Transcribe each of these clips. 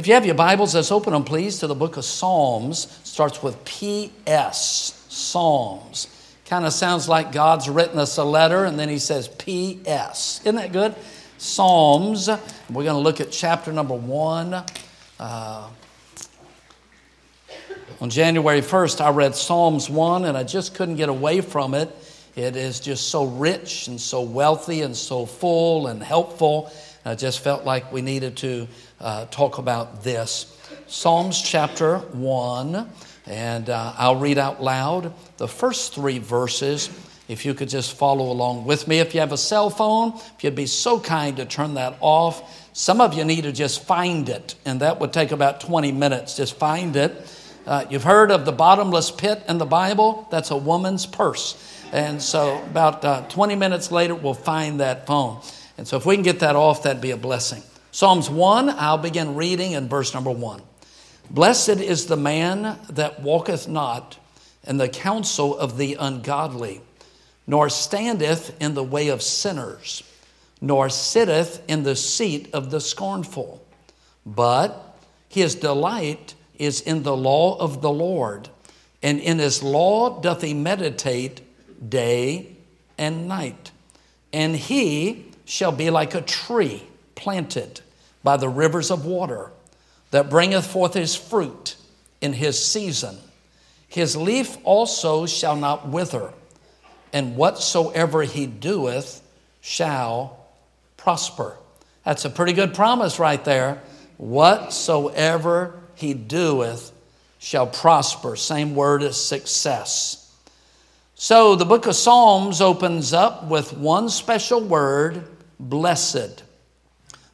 If you have your Bibles, let's open them, please, to the book of Psalms. Starts with P.S. Psalms. Kind of sounds like God's written us a letter, and then he says P.S. Isn't that good? Psalms. We're going to look at chapter number one. Uh, on January 1st, I read Psalms 1, and I just couldn't get away from it. It is just so rich and so wealthy and so full and helpful. I just felt like we needed to uh, talk about this. Psalms chapter 1, and uh, I'll read out loud the first three verses. If you could just follow along with me. If you have a cell phone, if you'd be so kind to turn that off. Some of you need to just find it, and that would take about 20 minutes. Just find it. Uh, you've heard of the bottomless pit in the Bible? That's a woman's purse. And so, about uh, 20 minutes later, we'll find that phone. And so, if we can get that off, that'd be a blessing. Psalms 1, I'll begin reading in verse number 1. Blessed is the man that walketh not in the counsel of the ungodly, nor standeth in the way of sinners, nor sitteth in the seat of the scornful. But his delight is in the law of the Lord, and in his law doth he meditate day and night. And he shall be like a tree planted by the rivers of water that bringeth forth his fruit in his season. His leaf also shall not wither, and whatsoever he doeth shall prosper. That's a pretty good promise right there. Whatsoever he doeth shall prosper. Same word as success. So the book of Psalms opens up with one special word, blessed.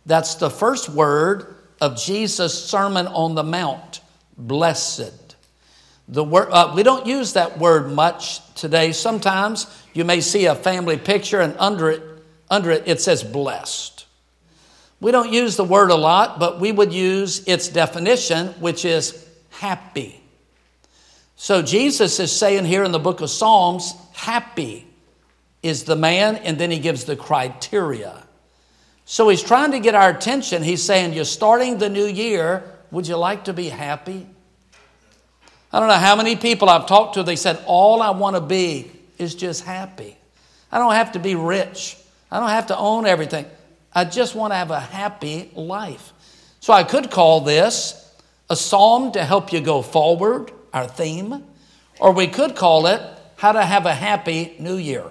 That's the first word of Jesus' Sermon on the Mount, blessed. The word, uh, we don't use that word much today. Sometimes you may see a family picture and under it, under it, it says blessed. We don't use the word a lot, but we would use its definition, which is happy. So Jesus is saying here in the book of Psalms, happy is the man, and then he gives the criteria. So he's trying to get our attention. He's saying, You're starting the new year. Would you like to be happy? I don't know how many people I've talked to, they said, All I want to be is just happy. I don't have to be rich. I don't have to own everything. I just want to have a happy life. So I could call this a psalm to help you go forward, our theme, or we could call it how to have a happy new year.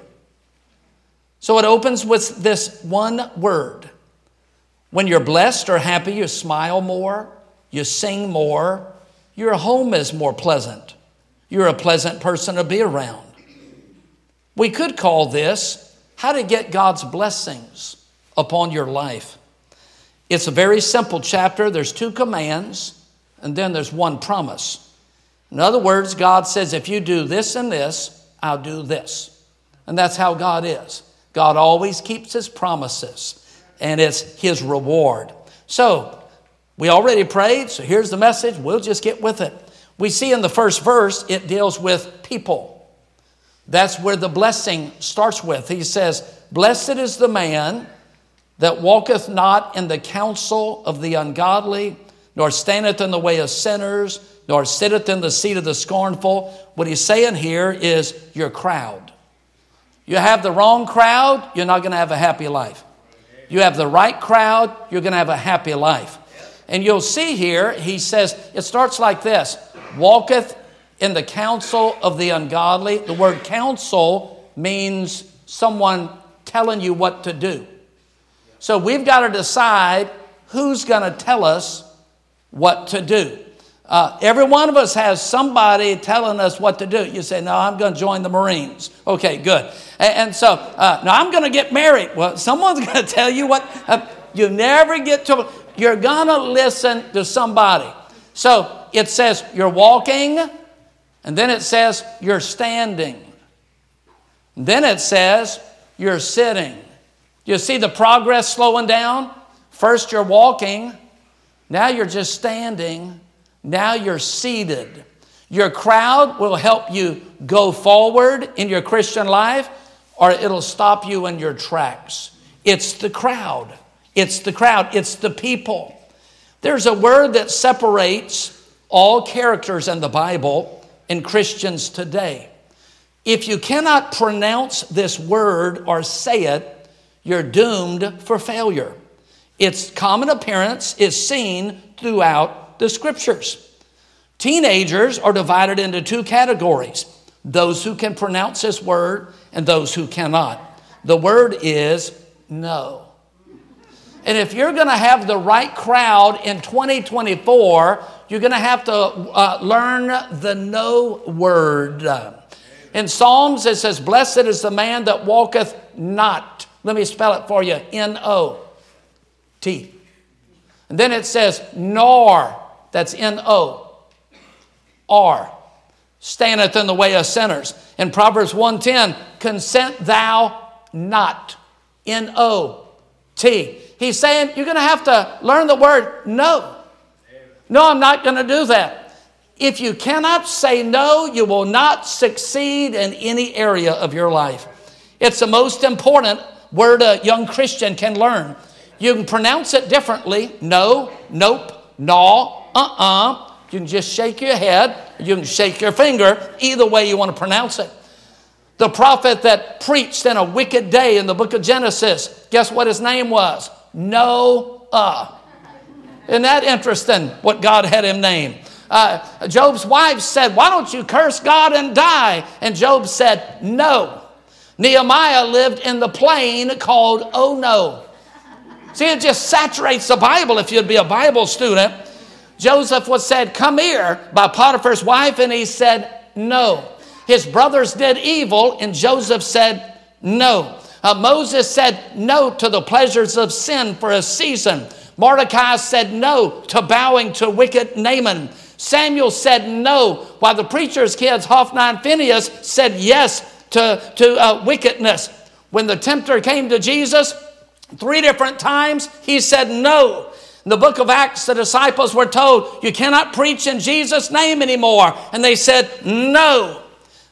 So it opens with this one word. When you're blessed or happy, you smile more, you sing more, your home is more pleasant. You're a pleasant person to be around. We could call this how to get God's blessings upon your life. It's a very simple chapter. There's two commands, and then there's one promise. In other words, God says, if you do this and this, I'll do this. And that's how God is. God always keeps his promises, and it's his reward. So, we already prayed, so here's the message. We'll just get with it. We see in the first verse, it deals with people. That's where the blessing starts with. He says, Blessed is the man that walketh not in the counsel of the ungodly, nor standeth in the way of sinners, nor sitteth in the seat of the scornful. What he's saying here is your crowd. You have the wrong crowd, you're not going to have a happy life. You have the right crowd, you're going to have a happy life. And you'll see here, he says, it starts like this walketh in the counsel of the ungodly. The word counsel means someone telling you what to do. So we've got to decide who's going to tell us what to do. Uh, every one of us has somebody telling us what to do. You say, No, I'm going to join the Marines. Okay, good. And, and so, uh, no, I'm going to get married. Well, someone's going to tell you what. Uh, you never get to, you're going to listen to somebody. So it says you're walking, and then it says you're standing. And then it says you're sitting. You see the progress slowing down? First, you're walking, now you're just standing, now you're seated. Your crowd will help you go forward in your Christian life, or it'll stop you in your tracks. It's the crowd. It's the crowd. It's the people. There's a word that separates all characters in the Bible and Christians today. If you cannot pronounce this word or say it, you're doomed for failure. Its common appearance is seen throughout the scriptures. Teenagers are divided into two categories those who can pronounce this word and those who cannot. The word is no. And if you're going to have the right crowd in 2024, you're going to have to uh, learn the no word. In Psalms, it says, Blessed is the man that walketh not. Let me spell it for you N O T. And then it says, Nor. That's N O R. Standeth in the way of sinners. In Proverbs 110, consent thou not. N O T. He's saying you're going to have to learn the word no. No, I'm not going to do that. If you cannot say no, you will not succeed in any area of your life. It's the most important word a young Christian can learn. You can pronounce it differently no, nope, no, uh uh. You can just shake your head, you can shake your finger, either way you want to pronounce it. The prophet that preached in a wicked day in the book of Genesis, guess what his name was? Noah. Isn't that interesting what God had him name? Uh, Job's wife said, Why don't you curse God and die? And Job said, No. Nehemiah lived in the plain called Oh No. See, it just saturates the Bible if you'd be a Bible student. Joseph was said, Come here by Potiphar's wife, and he said, No. His brothers did evil, and Joseph said, No. Uh, Moses said no to the pleasures of sin for a season. Mordecai said no to bowing to wicked Haman. Samuel said no, while the preacher's kids, Hophni and Phinehas, said yes to, to uh, wickedness. When the tempter came to Jesus, three different times, he said no. In the book of Acts, the disciples were told, You cannot preach in Jesus' name anymore. And they said, No.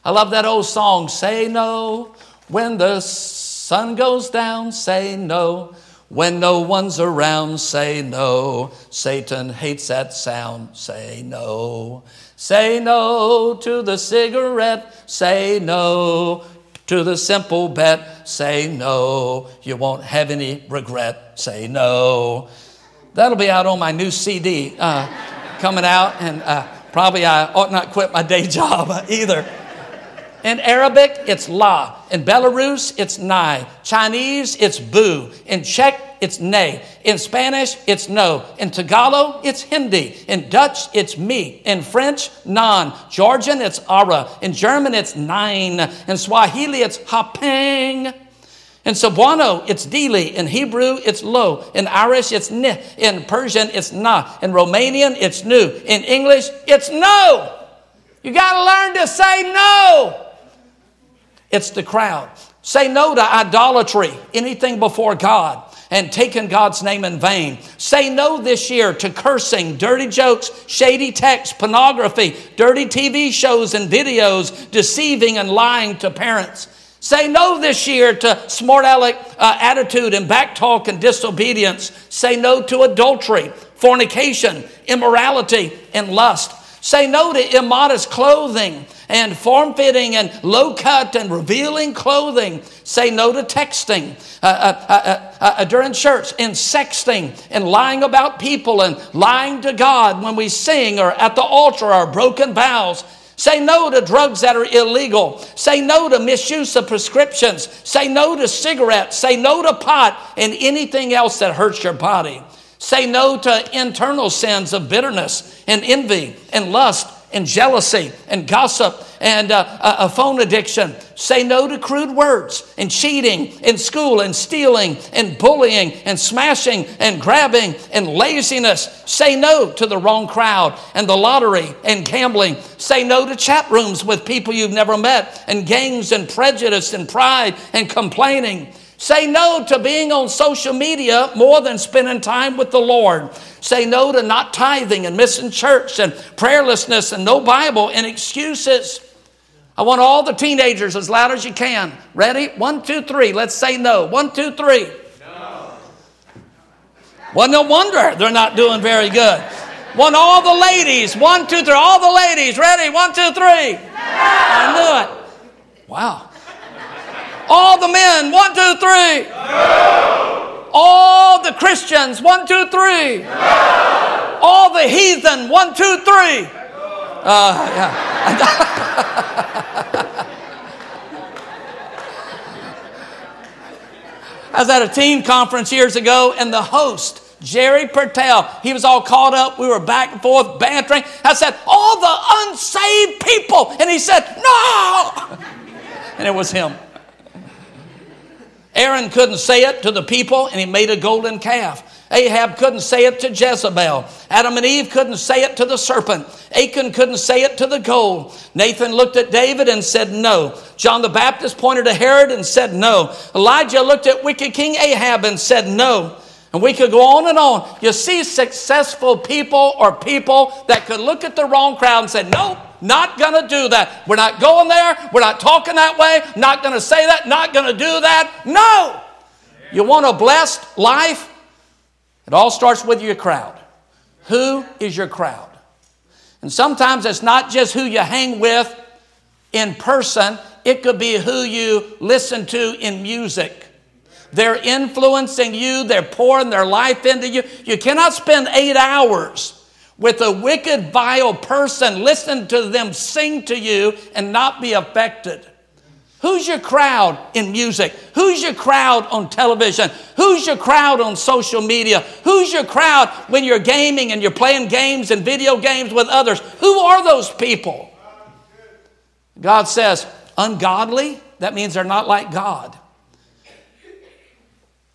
I love that old song, Say No when the sun goes down, say no. When no one's around, say no. Satan hates that sound, say no. Say no to the cigarette, say no to the simple bet, say no. You won't have any regret, say no. That'll be out on my new CD uh, coming out, and uh, probably I ought not quit my day job either. In Arabic, it's la. In Belarus, it's nai. Chinese, it's bu. In Czech, it's ne. In Spanish, it's no. In Tagalog, it's Hindi. In Dutch, it's me. In French, non. Georgian, it's ara. In German, it's nine. In Swahili, it's hapang. In Cebuano, it's dili. In Hebrew, it's lo. In Irish, it's ni. In Persian, it's na. In Romanian, it's nu. In English, it's no. You got to learn to say no. It's the crowd. Say no to idolatry, anything before God, and taking God's name in vain. Say no this year to cursing, dirty jokes, shady texts, pornography, dirty TV shows and videos, deceiving and lying to parents. Say no this year to smart aleck uh, attitude and backtalk and disobedience. Say no to adultery, fornication, immorality, and lust. Say no to immodest clothing and form fitting and low cut and revealing clothing. Say no to texting uh uh, uh, uh, uh, during church and sexting and lying about people and lying to God when we sing or at the altar or broken vows. Say no to drugs that are illegal. Say no to misuse of prescriptions. Say no to cigarettes. Say no to pot and anything else that hurts your body. Say no to internal sins of bitterness and envy and lust and jealousy and gossip and uh, a phone addiction. Say no to crude words and cheating in school and stealing and bullying and smashing and grabbing and laziness. Say no to the wrong crowd and the lottery and gambling. Say no to chat rooms with people you've never met and gangs and prejudice and pride and complaining. Say no to being on social media more than spending time with the Lord. Say no to not tithing and missing church and prayerlessness and no Bible and excuses. I want all the teenagers as loud as you can. Ready? One, two, three. Let's say no. One, two, three. No. Well, no wonder they're not doing very good. Want all the ladies. One, two, three. All the ladies. Ready? One, two, three. No. I knew it. Wow. All the men. One, two, three. No. All the Christians. One, two, three. No. All the heathen. One, two, three. Uh, yeah. I was at a team conference years ago, and the host, Jerry Pertel, he was all caught up. We were back and forth bantering. I said, All the unsaved people. And he said, No. And it was him. Aaron couldn't say it to the people, and he made a golden calf. Ahab couldn't say it to Jezebel. Adam and Eve couldn't say it to the serpent. Achan couldn't say it to the gold. Nathan looked at David and said no. John the Baptist pointed to Herod and said no. Elijah looked at wicked King Ahab and said no. And we could go on and on. You see, successful people or people that could look at the wrong crowd and say, Nope, not gonna do that. We're not going there. We're not talking that way. Not gonna say that. Not gonna do that. No. You want a blessed life? It all starts with your crowd. Who is your crowd? And sometimes it's not just who you hang with in person, it could be who you listen to in music. They're influencing you, they're pouring their life into you. You cannot spend eight hours with a wicked, vile person, listening to them sing to you and not be affected. Who's your crowd in music? Who's your crowd on television? Who's your crowd on social media? Who's your crowd when you're gaming and you're playing games and video games with others? Who are those people? God says, ungodly, that means they're not like God.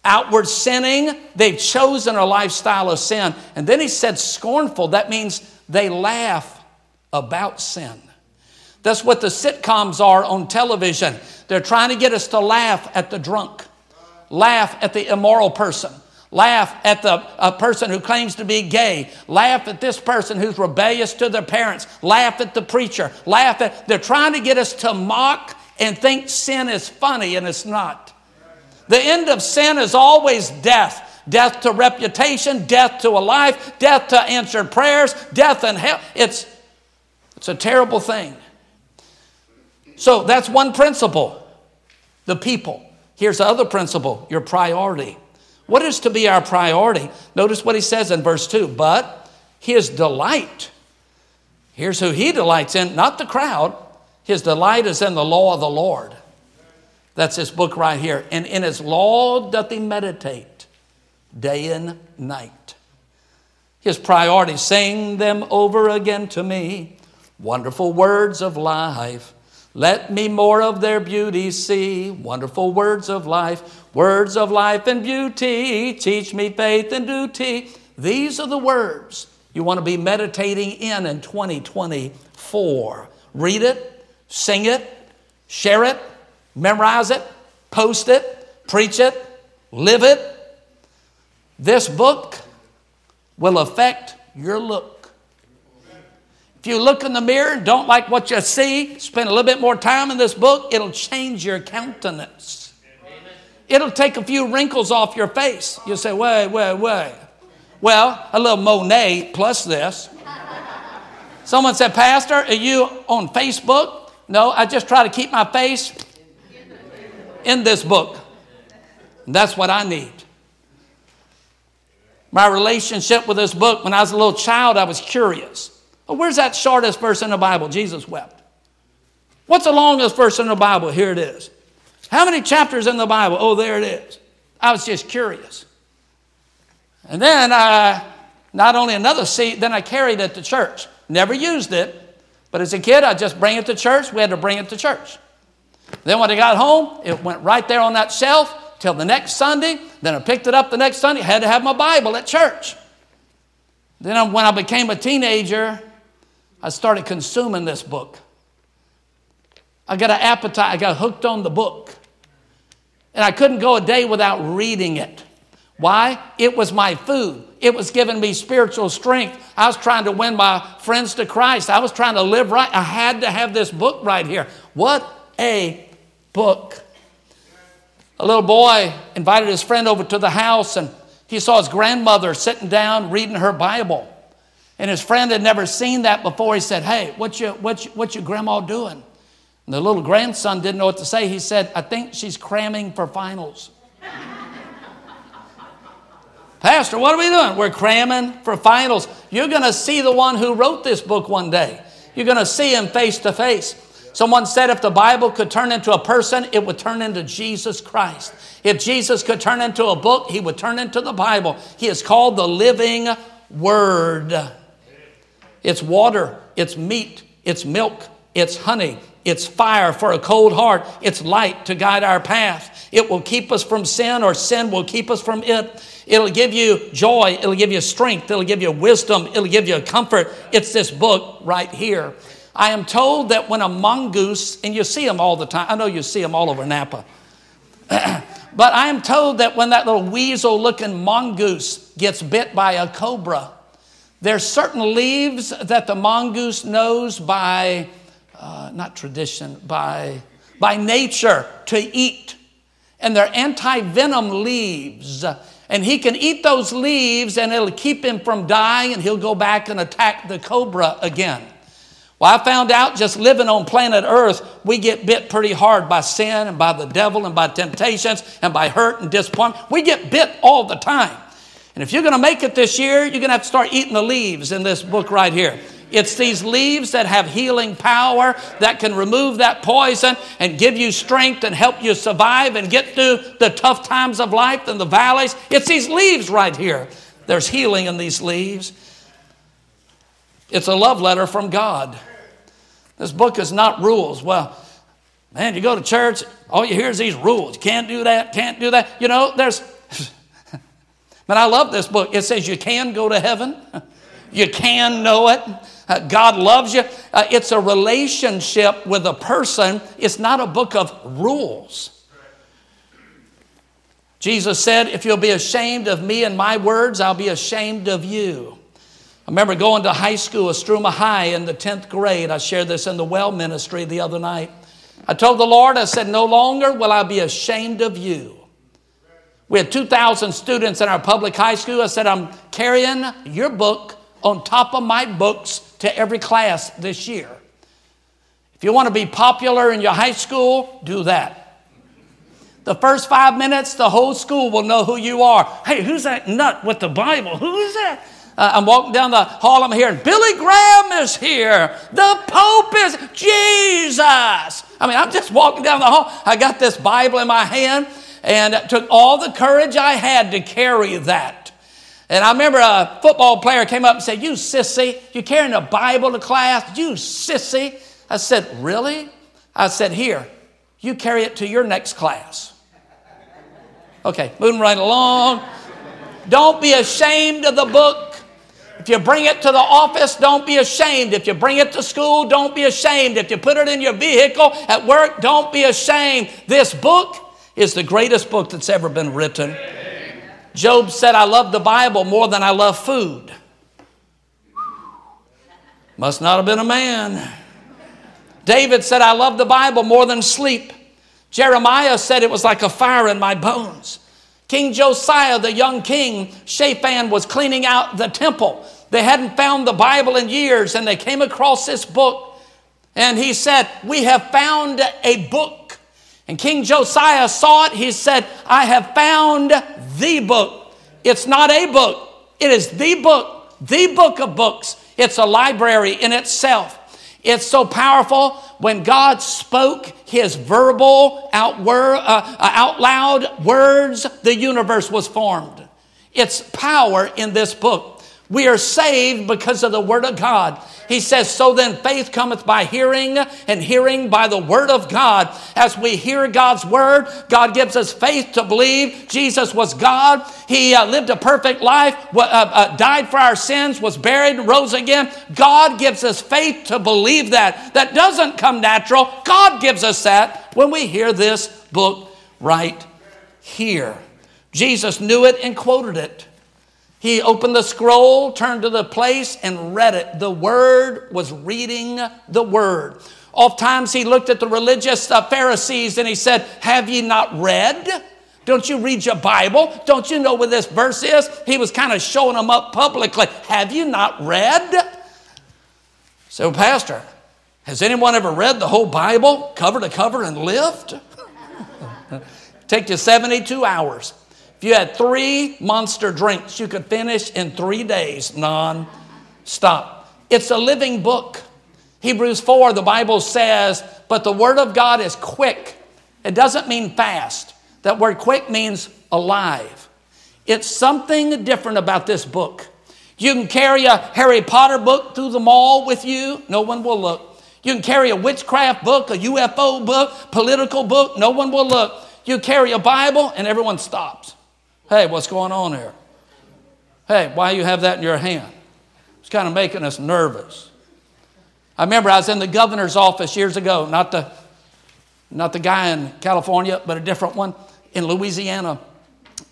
Outward sinning, they've chosen a lifestyle of sin. And then he said, scornful, that means they laugh about sin. That's what the sitcoms are on television. They're trying to get us to laugh at the drunk, laugh at the immoral person, laugh at the person who claims to be gay, laugh at this person who's rebellious to their parents, laugh at the preacher, laugh at. They're trying to get us to mock and think sin is funny, and it's not. The end of sin is always death death to reputation, death to a life, death to answered prayers, death and hell. It's, it's a terrible thing. So that's one principle the people. Here's the other principle your priority. What is to be our priority? Notice what he says in verse 2 but his delight. Here's who he delights in, not the crowd. His delight is in the law of the Lord. That's his book right here. And in his law doth he meditate day and night. His priority, sing them over again to me. Wonderful words of life. Let me more of their beauty see. Wonderful words of life, words of life and beauty. Teach me faith and duty. These are the words you want to be meditating in in 2024. Read it, sing it, share it, memorize it, post it, preach it, live it. This book will affect your look. If you look in the mirror and don't like what you see, spend a little bit more time in this book, it'll change your countenance. It'll take a few wrinkles off your face. You'll say, wait, wait, wait. Well, a little Monet plus this. Someone said, Pastor, are you on Facebook? No, I just try to keep my face in this book. That's what I need. My relationship with this book, when I was a little child, I was curious. Where's that shortest verse in the Bible? Jesus wept. What's the longest verse in the Bible? Here it is. How many chapters in the Bible? Oh, there it is. I was just curious. And then I, not only another seat, then I carried it to church. Never used it, but as a kid, I'd just bring it to church. We had to bring it to church. Then when I got home, it went right there on that shelf till the next Sunday. Then I picked it up the next Sunday. I had to have my Bible at church. Then when I became a teenager, I started consuming this book. I got an appetite, I got hooked on the book. And I couldn't go a day without reading it. Why? It was my food. It was giving me spiritual strength. I was trying to win my friends to Christ. I was trying to live right. I had to have this book right here. What a book. A little boy invited his friend over to the house, and He saw his grandmother sitting down reading her Bible. And his friend had never seen that before. He said, Hey, what's your, what's, what's your grandma doing? And the little grandson didn't know what to say. He said, I think she's cramming for finals. Pastor, what are we doing? We're cramming for finals. You're going to see the one who wrote this book one day. You're going to see him face to face. Someone said if the Bible could turn into a person, it would turn into Jesus Christ. If Jesus could turn into a book, he would turn into the Bible. He is called the living word. It's water, it's meat, it's milk, it's honey, it's fire for a cold heart, it's light to guide our path. It will keep us from sin, or sin will keep us from it. It'll give you joy, it'll give you strength, it'll give you wisdom, it'll give you comfort. It's this book right here. I am told that when a mongoose, and you see them all the time, I know you see them all over Napa, but I am told that when that little weasel looking mongoose gets bit by a cobra, there's certain leaves that the mongoose knows by, uh, not tradition, by, by nature to eat. And they're anti venom leaves. And he can eat those leaves and it'll keep him from dying and he'll go back and attack the cobra again. Well, I found out just living on planet Earth, we get bit pretty hard by sin and by the devil and by temptations and by hurt and disappointment. We get bit all the time. And if you're going to make it this year, you're going to have to start eating the leaves in this book right here. It's these leaves that have healing power that can remove that poison and give you strength and help you survive and get through the tough times of life and the valleys. It's these leaves right here. There's healing in these leaves. It's a love letter from God. This book is not rules. Well, man, you go to church, all you hear is these rules. Can't do that, can't do that. You know, there's but I love this book. It says you can go to heaven, you can know it. Uh, God loves you. Uh, it's a relationship with a person, it's not a book of rules. Jesus said, If you'll be ashamed of me and my words, I'll be ashamed of you. I remember going to high school, Estruma High, in the 10th grade. I shared this in the well ministry the other night. I told the Lord, I said, No longer will I be ashamed of you. We had 2,000 students in our public high school. I said, I'm carrying your book on top of my books to every class this year. If you want to be popular in your high school, do that. The first five minutes, the whole school will know who you are. Hey, who's that nut with the Bible? Who is that? Uh, I'm walking down the hall, I'm hearing Billy Graham is here. The Pope is Jesus. I mean, I'm just walking down the hall. I got this Bible in my hand, and it took all the courage I had to carry that. And I remember a football player came up and said, You sissy, you carrying a Bible to class? You sissy. I said, Really? I said, Here, you carry it to your next class. Okay, moving right along. Don't be ashamed of the book. If you bring it to the office, don't be ashamed. If you bring it to school, don't be ashamed. If you put it in your vehicle at work, don't be ashamed. This book is the greatest book that's ever been written. Job said, I love the Bible more than I love food. Must not have been a man. David said, I love the Bible more than sleep. Jeremiah said it was like a fire in my bones. King Josiah, the young king, Shaphan was cleaning out the temple. They hadn't found the Bible in years and they came across this book. And he said, We have found a book and King Josiah saw it. He said, I have found the book. It's not a book, it is the book, the book of books. It's a library in itself. It's so powerful. When God spoke his verbal, out, word, uh, uh, out loud words, the universe was formed. It's power in this book. We are saved because of the Word of God. He says, So then faith cometh by hearing, and hearing by the word of God. As we hear God's word, God gives us faith to believe Jesus was God. He uh, lived a perfect life, uh, uh, died for our sins, was buried, rose again. God gives us faith to believe that. That doesn't come natural. God gives us that when we hear this book right here. Jesus knew it and quoted it. He opened the scroll, turned to the place, and read it. The Word was reading the Word. Oftentimes he looked at the religious uh, Pharisees and he said, Have ye not read? Don't you read your Bible? Don't you know where this verse is? He was kind of showing them up publicly. Have you not read? So, Pastor, has anyone ever read the whole Bible cover to cover and lived? Take you 72 hours. If you had three monster drinks, you could finish in three days non stop. It's a living book. Hebrews 4, the Bible says, but the Word of God is quick. It doesn't mean fast. That word quick means alive. It's something different about this book. You can carry a Harry Potter book through the mall with you, no one will look. You can carry a witchcraft book, a UFO book, political book, no one will look. You carry a Bible and everyone stops. Hey, what's going on here? Hey, why you have that in your hand? It's kind of making us nervous. I remember I was in the governor's office years ago, not the, not the guy in California, but a different one in Louisiana.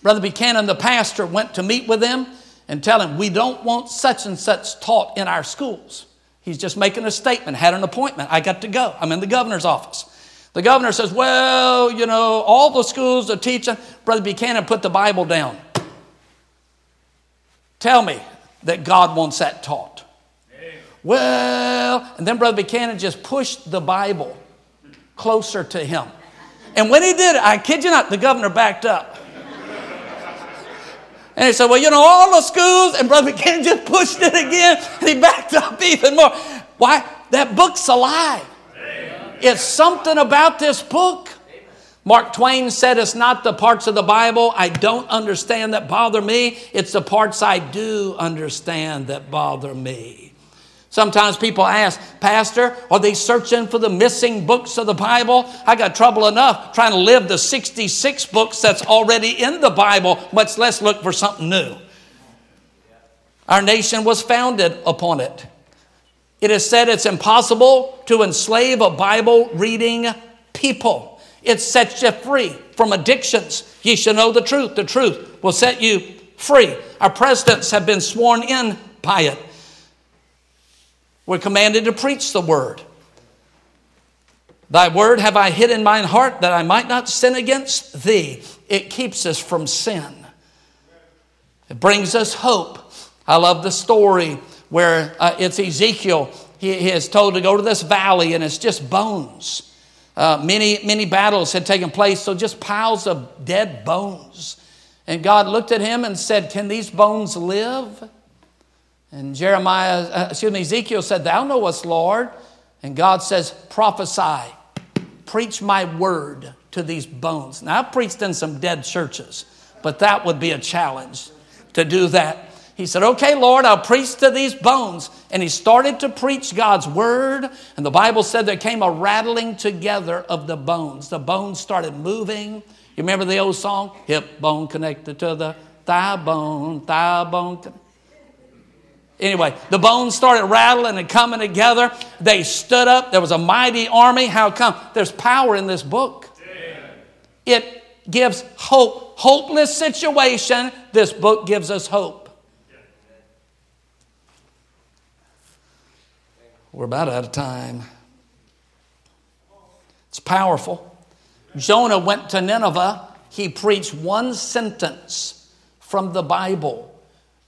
Brother Buchanan, the pastor, went to meet with them and tell him, We don't want such and such taught in our schools. He's just making a statement, had an appointment. I got to go. I'm in the governor's office. The governor says, Well, you know, all the schools are teaching. Brother Buchanan put the Bible down. Tell me that God wants that taught. Well, and then Brother Buchanan just pushed the Bible closer to him. And when he did it, I kid you not, the governor backed up. And he said, Well, you know, all the schools, and Brother Buchanan just pushed it again, and he backed up even more. Why? That book's alive. It's something about this book. Mark Twain said, It's not the parts of the Bible I don't understand that bother me, it's the parts I do understand that bother me. Sometimes people ask, Pastor, are they searching for the missing books of the Bible? I got trouble enough trying to live the 66 books that's already in the Bible, much less look for something new. Our nation was founded upon it. It is said it's impossible to enslave a Bible reading people. It sets you free from addictions. Ye shall know the truth. The truth will set you free. Our presidents have been sworn in by it. We're commanded to preach the word. Thy word have I hid in mine heart that I might not sin against thee. It keeps us from sin. It brings us hope. I love the story where uh, it's Ezekiel. He, he, is told to go to this valley and it's just bones. Uh, many, many battles had taken place, so just piles of dead bones. And God looked at him and said, Can these bones live? And Jeremiah, uh, excuse me, Ezekiel said, Thou knowest, Lord. And God says, Prophesy, preach my word to these bones. Now, I've preached in some dead churches, but that would be a challenge to do that. He said, Okay, Lord, I'll preach to these bones. And he started to preach God's word. And the Bible said there came a rattling together of the bones. The bones started moving. You remember the old song? Hip bone connected to the thigh bone, thigh bone. Anyway, the bones started rattling and coming together. They stood up. There was a mighty army. How come? There's power in this book. It gives hope. Hopeless situation, this book gives us hope. We're about out of time. It's powerful. Jonah went to Nineveh. He preached one sentence from the Bible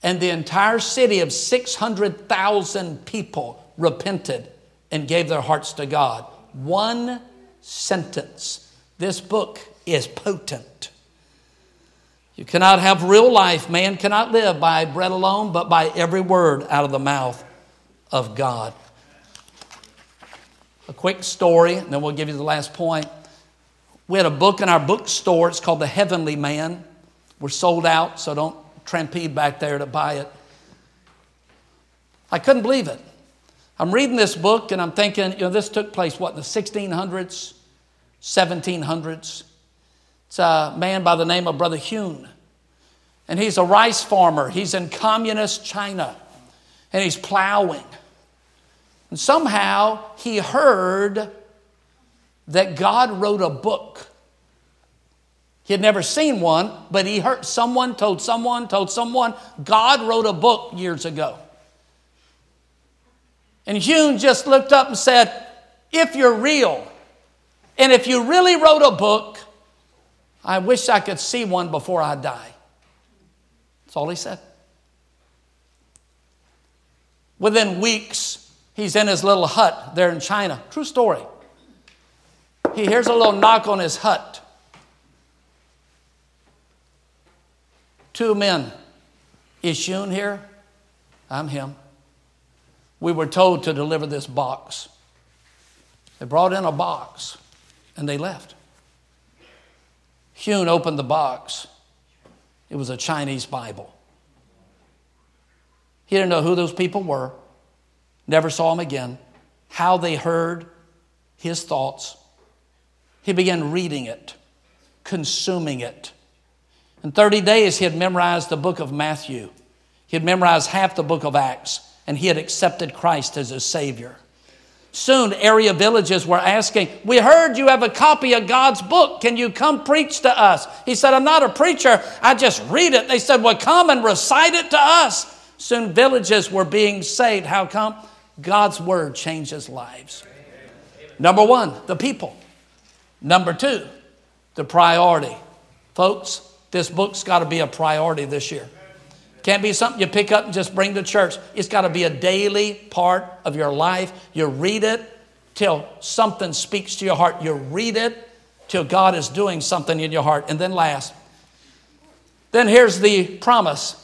and the entire city of 600,000 people repented and gave their hearts to God. One sentence. This book is potent. You cannot have real life. Man cannot live by bread alone, but by every word out of the mouth of God. A quick story, and then we'll give you the last point. We had a book in our bookstore. It's called The Heavenly Man. We're sold out, so don't trampede back there to buy it. I couldn't believe it. I'm reading this book and I'm thinking, you know, this took place, what, the 1600s, 1700s? It's a man by the name of Brother Hune. And he's a rice farmer. He's in communist China and he's plowing. And somehow he heard that God wrote a book he had never seen one, but he heard someone told someone, told someone, God wrote a book years ago. And Hume just looked up and said, If you're real, and if you really wrote a book, I wish I could see one before I die. That's all he said. Within weeks, he's in his little hut there in China. True story. He hears a little knock on his hut. Two men. Is Shun here? I'm him. We were told to deliver this box. They brought in a box and they left. Hune opened the box. It was a Chinese Bible. He didn't know who those people were, never saw him again, how they heard his thoughts. He began reading it, consuming it. In 30 days, he had memorized the book of Matthew. He had memorized half the book of Acts, and he had accepted Christ as his Savior. Soon, area villages were asking, We heard you have a copy of God's book. Can you come preach to us? He said, I'm not a preacher. I just read it. They said, Well, come and recite it to us. Soon, villages were being saved. How come? God's word changes lives. Number one, the people. Number two, the priority. Folks, this book's got to be a priority this year. Can't be something you pick up and just bring to church. It's got to be a daily part of your life. You read it till something speaks to your heart. You read it till God is doing something in your heart. And then last, then here's the promise.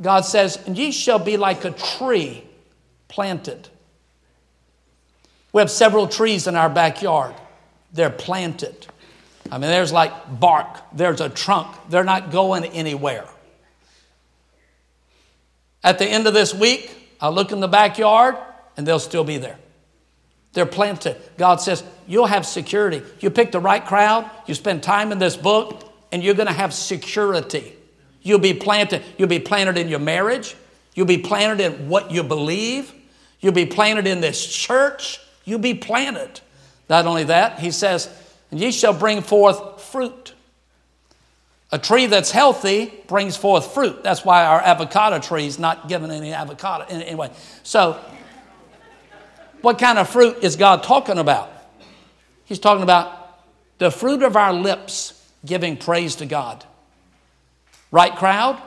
God says, And ye shall be like a tree planted. We have several trees in our backyard. They're planted. I mean, there's like bark, there's a trunk. They're not going anywhere. At the end of this week, I'll look in the backyard and they'll still be there. They're planted. God says, You'll have security. You pick the right crowd, you spend time in this book, and you're going to have security. You'll be planted. You'll be planted in your marriage. You'll be planted in what you believe. You'll be planted in this church. You'll be planted. Not only that, he says, and ye shall bring forth fruit. A tree that's healthy brings forth fruit. That's why our avocado tree is not given any avocado. Anyway, so what kind of fruit is God talking about? He's talking about the fruit of our lips giving praise to God. Right crowd,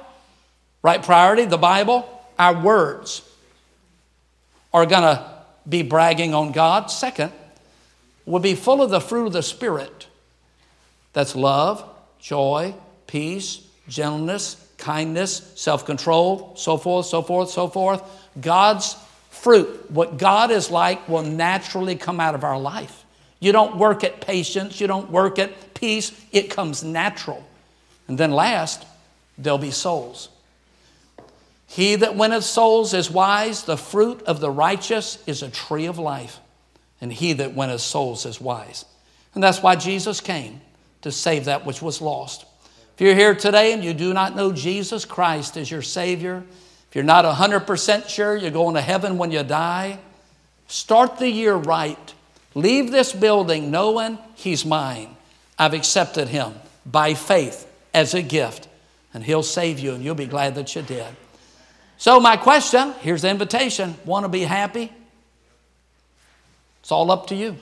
right priority, the Bible, our words are going to be bragging on God. Second, will be full of the fruit of the Spirit. That's love, joy, peace, gentleness, kindness, self control, so forth, so forth, so forth. God's fruit, what God is like, will naturally come out of our life. You don't work at patience, you don't work at peace, it comes natural. And then last, there'll be souls. He that winneth souls is wise, the fruit of the righteous is a tree of life, and he that winneth souls is wise. And that's why Jesus came to save that which was lost. If you're here today and you do not know Jesus Christ as your Savior, if you're not 100% sure you're going to heaven when you die, start the year right. Leave this building knowing He's mine. I've accepted Him by faith as a gift, and He'll save you, and you'll be glad that you did. So, my question here's the invitation want to be happy? It's all up to you.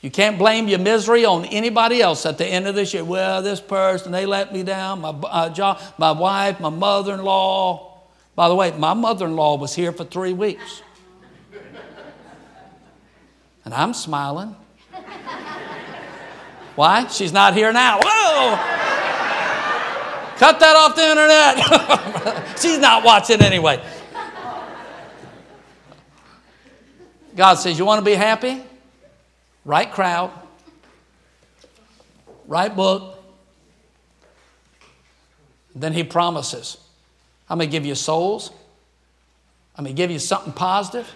You can't blame your misery on anybody else at the end of this year. Well, this person, they let me down, my, uh, job, my wife, my mother in law. By the way, my mother in law was here for three weeks. And I'm smiling. Why? She's not here now. Whoa! Cut that off the internet. She's not watching anyway. God says, You want to be happy? right crowd, right book. Then he promises, I'm going to give you souls. I'm going to give you something positive.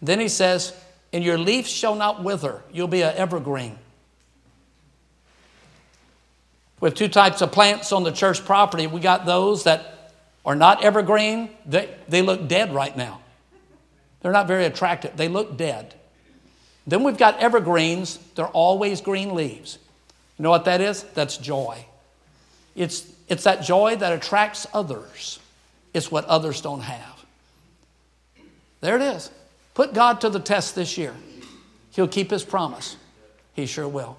Then he says, And your leaf shall not wither. You'll be an evergreen. We have two types of plants on the church property. We got those that are not evergreen, they, they look dead right now. They're not very attractive, they look dead. Then we've got evergreens, they're always green leaves. You know what that is? That's joy. It's, it's that joy that attracts others, it's what others don't have. There it is. Put God to the test this year. He'll keep his promise. He sure will.